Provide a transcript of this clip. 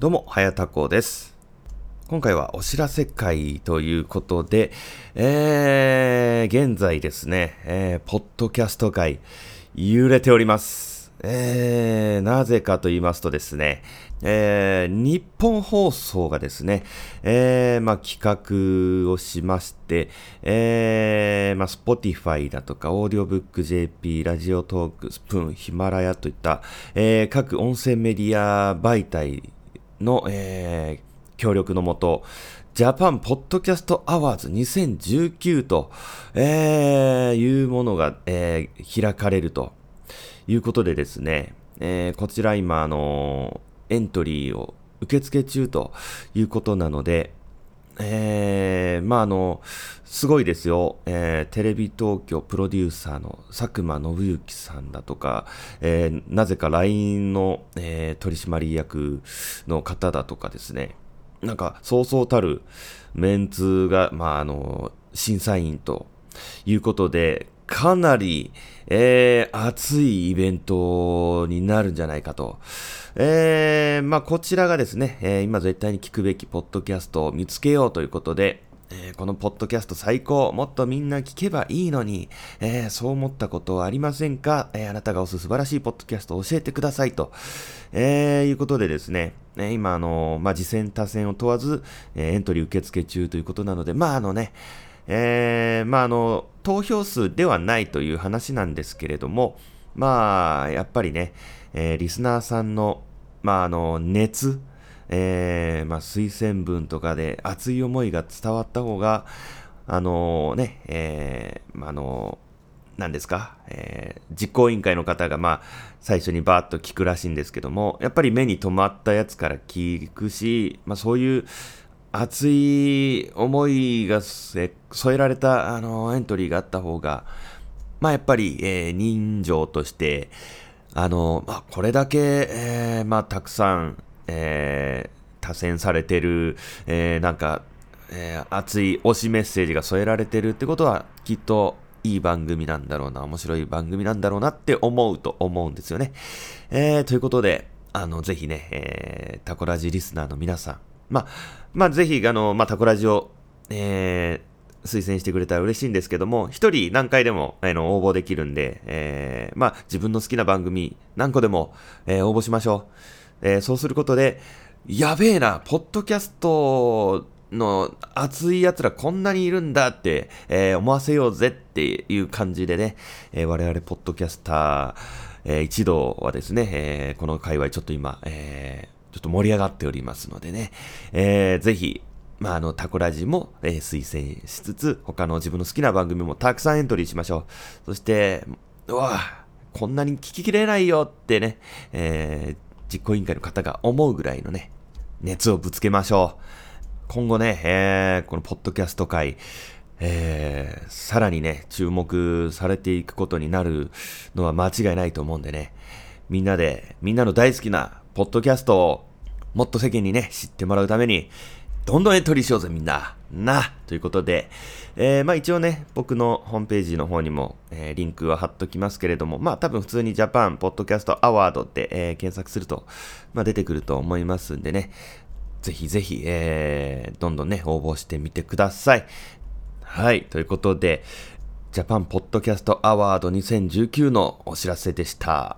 どうも、はやたこです。今回はお知らせ会ということで、えー、現在ですね、えー、ポッドキャスト界、揺れております。えー、なぜかと言いますとですね、えー、日本放送がですね、えー、まあ、企画をしまして、えー、まあ、Spotify だとか、オーディオブック JP、ラジオトーク、スプーン、ヒマラヤといった、えー、各音声メディア媒体の、えー、協力のもと、 JAPAN PODCAST AWARDS 2019と、えー、いうものが、えー、開かれるということでですね、えー、こちら今、あのエントリーを受付中ということなので、えー、まああの、すごいですよ、えー、テレビ東京プロデューサーの佐久間宣行さんだとか、えー、なぜか LINE の、え、取締役の方だとかですね、なんかそうそうたるメンツが、まああの、審査員ということで、かなり、えー、熱いイベントになるんじゃないかと。えー、まあ、こちらがですね、えー、今絶対に聞くべきポッドキャストを見つけようということで、えー、このポッドキャスト最高、もっとみんな聞けばいいのに、えー、そう思ったことはありませんか、えー、あなたが推す素晴らしいポッドキャストを教えてくださいと、えいうことでですね、え今、あのまあ、次戦多戦を問わず、えエントリー受付中ということなので、まあ、あのね、えー、まあ、あの、投票数ではないという話なんですけれども、まあ、やっぱりね、えー、リスナーさんの、まあ、あの、熱、えー、まあ、推薦文とかで熱い思いが伝わった方が、あのね、えー、まあ、あの何ですか、えー、実行委員会の方が、まあ、最初にバーッと聞くらしいんですけども、やっぱり目に留まったやつから聞くし、まあ、そういう熱い思いが添えられた、あの、エントリーがあった方が、まあ、やっぱり、えー、人情として、あの、まあ、これだけ、えー、まあ、たくさん、えー、多選されてる、えー、なんか、えー、熱い推しメッセージが添えられてるってことは、きっといい番組なんだろうな、面白い番組なんだろうなって思うと思うんですよね。えー、ということで、あの、ぜひね、えー、タコラジリスナーの皆さん、まあ、まあ、ぜひ、あの、まあ、タコラジを、えー、推薦してくれたら嬉しいんですけども、一人何回でも、あの、応募できるんで、えー、まあ、自分の好きな番組何個でも、えー、応募しましょう。えー、そうすることで、やべえな、ポッドキャストの熱い奴らこんなにいるんだって、えー、思わせようぜっていう感じでね、えー、我々ポッドキャスター、えー、一同はですね、えー、この界隈ちょっと今、えー、ちょっと盛り上がっておりますのでね、えー、ぜひ、まあ、あの、タコラジも、えー、推薦しつつ、他の自分の好きな番組もたくさんエントリーしましょう。そして、うわこんなに聞ききれないよってね、えー、実行委員会の方が思うぐらいのね、熱をぶつけましょう。今後ね、えー、このポッドキャスト界、えー、さらにね、注目されていくことになるのは間違いないと思うんでね、みんなで、みんなの大好きなポッドキャストをもっと世間にね、知ってもらうために、どんどんエントリーしようぜみんな。な。ということで、えー、まあ一応ね、僕のホームページの方にも、えー、リンクは貼っときますけれども、まあ多分普通にジャパンポッドキャストアワードって、えー、検索すると、まあ出てくると思いますんでね、ぜひぜひ、えー、どんどんね、応募してみてください。はい、ということで、ジャパンポッドキャストアワード2019のお知らせでした。